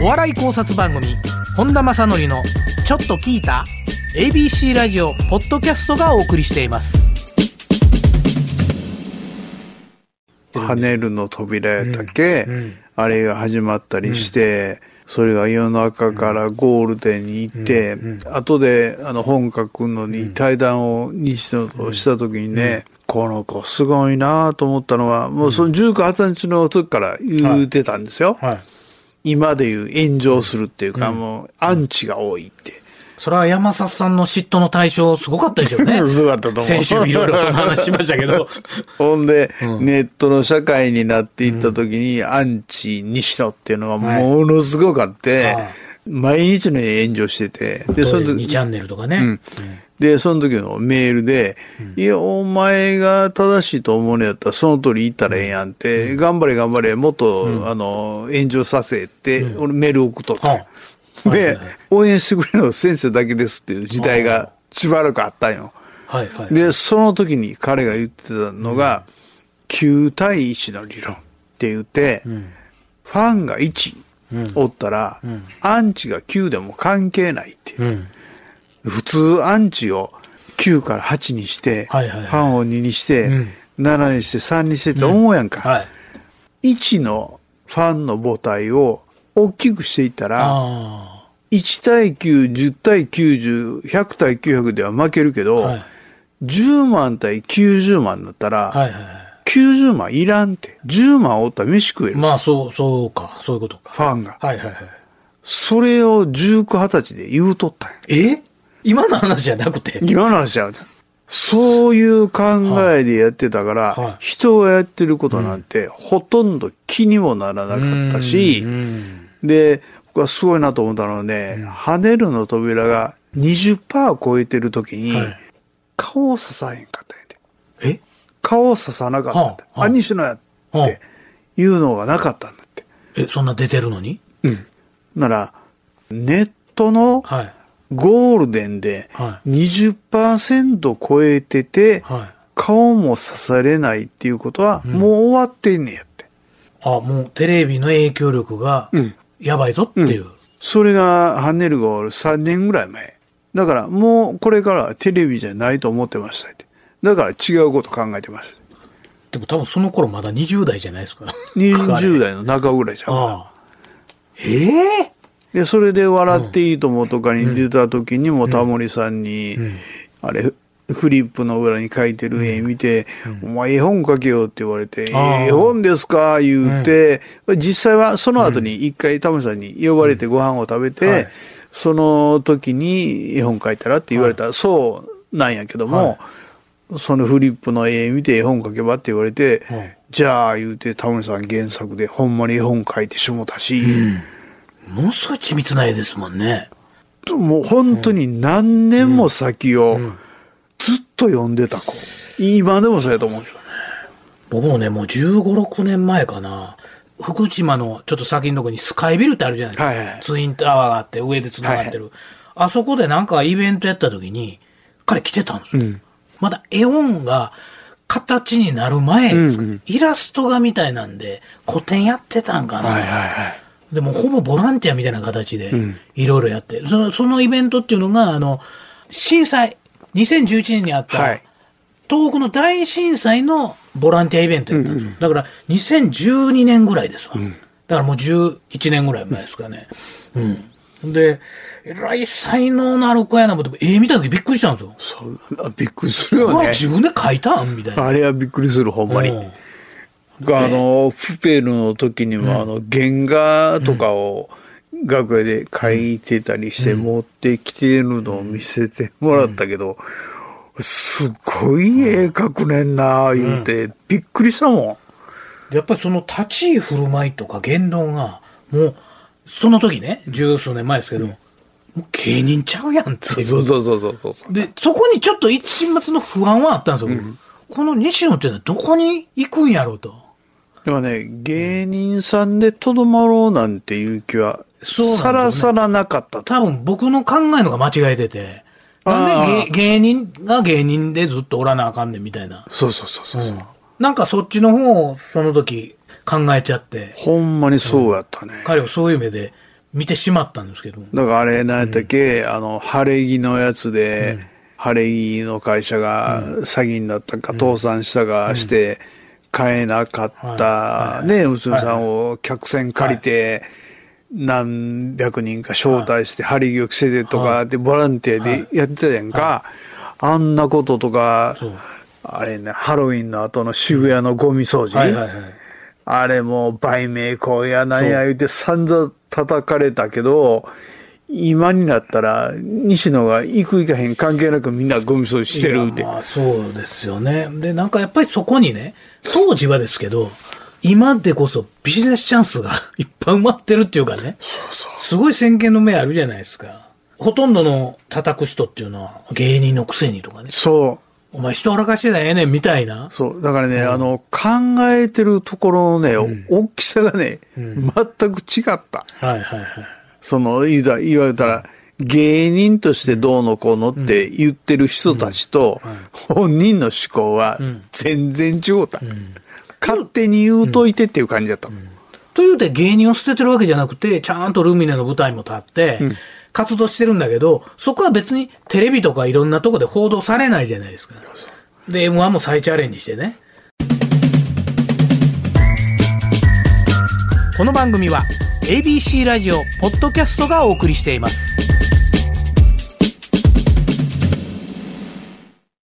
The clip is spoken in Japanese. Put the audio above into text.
お笑い考察番組本田正則の「ちょっと聞いた?」ABC ラジオポッドキャストがお送りしています。跳ねるの扉やったっけ、うんうん。あれが始まったりして、それが夜中からゴールデンに行って、後であの本書くのに対談を西野とした時にね、この子すごいなと思ったのは、もうその19、20日の時から言うてたんですよ。はい今でいう炎上するっていうか、もうアンチが多いって。それは山里さんの嫉妬の対象すごかったでしょうね。すごかったと思う。先週いろいろその話しましたけど。ほんで、ネットの社会になっていった時に、アンチ西野っていうのがものすごくあって、はい。毎日のように炎上してて、で、その2時、チャンネルとかね、うんで、その時のメールで、いや、お前が正しいと思うのやったら、その通り言ったらええやんって、頑張れ頑張れ、もっと、あの、炎上させって、俺メール送っとった。はで、応援してくれるのは先生だけですっていう時代がしばらくあったんよ。はいはいで、その時に彼が言ってたのが、9対1の理論って言って、ファンが1おったら、アンチが9でも関係ないって。うん普通アンチを9から8にして、はいはいはい。ファンを2にして、うん。7にして3にしてって思うやんか。はい。1のファンの母体を大きくしていったら、あ1対9、10対90、100対900では負けるけど、あはい。10万対90万だったら、はいはいは90万いらんって。10万おったら飯食える。いまあそうそうか。そういうことか。ファンが。はいはいはい。それを19、20歳で言うとったんや。え？今の話じゃなくて。今の話ちゃうでそういう考えでやってたから、はい。人がやってることなんて、ほとんど気にもならなかったし、うん。で、僕はすごいなと思ったのはね、跳ねるの扉が20%を超えてる時に、はい。顔を刺さへんかったんやて。え？顔を刺さなかったんだって。はあ。はあ。あ、西野やっはあていうのがなかったんだって。えそんな出てるのに？なら、ネットのはいゴールデンでは20%超えてて、はい顔も刺されないっていうことは、もう終わってんねやって。あもうテレビの影響力がうんやばいぞっていう、それがハネルが3年ぐらい前。だからもうこれからはテレビじゃないと思ってましたって。だから違うこと考えてました。でも多分その頃まだ20代じゃないですか20代の中ぐらいじゃん。ああええで、それで笑っていいともとかに出た時にもタモリさんに、あれ、フリップの裏に書いてる絵見て、お前絵本書けよって言われて、絵本ですか？言うて、実際はその後に一回タモリさんに呼ばれてご飯を食べて、はい。その時に絵本書いたらって言われた。ら、そうなんやけども、そのフリップの絵見て絵本書けばって言われて、はい。じゃあ言うてタモリさん原作でほんまに絵本書いてしもたし、ものすごい緻密な絵ですもんね。もう本当に何年も先をずっと読んでた子。今でもそうやと思うんですよね。僕もねもう1 5 6年前かな。福島のちょっと先のとこにスカイビルってあるじゃないですか、はいはい。ツインタワーがあって上で繋がってる、あそこでなんかイベントやった時に彼来てたんですよ、まだ絵本が形になる前、イラスト画みたいなんで古典やってたんかな、はいはいはい。でもほぼボランティアみたいな形でいろいろやって、そのそのイベントっていうのがあの震災2011年にあった、はい東北の大震災のボランティアイベントやったんですよ。だから2012年ぐらいですわ。だからもう11年ぐらい前ですかね。うん。で、えらい才能のある子やな思って、絵見た時びっくりしたんですよ。そびっくりするよね。自分で描いたんみたいな。あれはびっくりする、ほんまに。うんあの、プペルの時にも、あの、原画とかを楽屋で書いてたりして持ってきてるのを見せてもらったけど、すごい絵描くねんな、言うて、びっくりしたもん。でやっぱりその立ち居振る舞いとか言動が、もう、その時ね、十数年前ですけど、もう芸人ちゃうやんっていう。そうそうそうそうそう。で、そこにちょっと一末の不安はあったんですよ。この西野っていうのはどこに行くんやろうと。でもね、芸人さんでとどまろうなんていう気は、さらさらなかったと。多分僕の考えのが間違えてて、なんあでー芸芸人が芸人でずっとおらなあかんねんみたいな。そうそうそうそう。う。なんかそっちの方をその時考えちゃって、ほんまにそうやったね。彼をそういう目で見てしまったんですけど。だからあれ、何やったっけ、あの、晴れ着のやつで、晴れ着の会社が詐欺になったか、倒産したかして、買えなかった、ね、娘さんを客船借りて、何百人か招待して、晴れ着を着せてとか、で、ボランティアでやってたやんか。あんなこととか、あれね、ハロウィンの後の渋谷のゴミ掃除。あれも売名行やなんや言うて散々叩かれたけど、今になったら、西野が行く行かへん関係なくみんなゴミ掃除してるって。まあそうですよね。で、なんかやっぱりそこにね、当時はですけど、今でこそビジネスチャンスがいっぱい埋まってるっていうかね。すごい先見の目あるじゃないですか。ほとんどの叩く人っていうのは芸人のくせにとかね。そう。お前人荒かしてたらええねんみたいな。そう。だからね、あの、考えてるところのね、大きさがね、全く違った。はいはいはい。その、言うた言われたら、芸人としてどうのこうのって言ってる人たちと、本人の思考は全然違うた。勝手に言うといてっていう感じだった。というて芸人を捨ててるわけじゃなくて、ちゃんとルミネの舞台も立って、活動してるんだけど、そこは別にテレビとかいろんなとこで報道されないじゃないですか。で、M1 も再チャレンジしてね。この番組は ABC ラジオポッドキャストがお送りしています。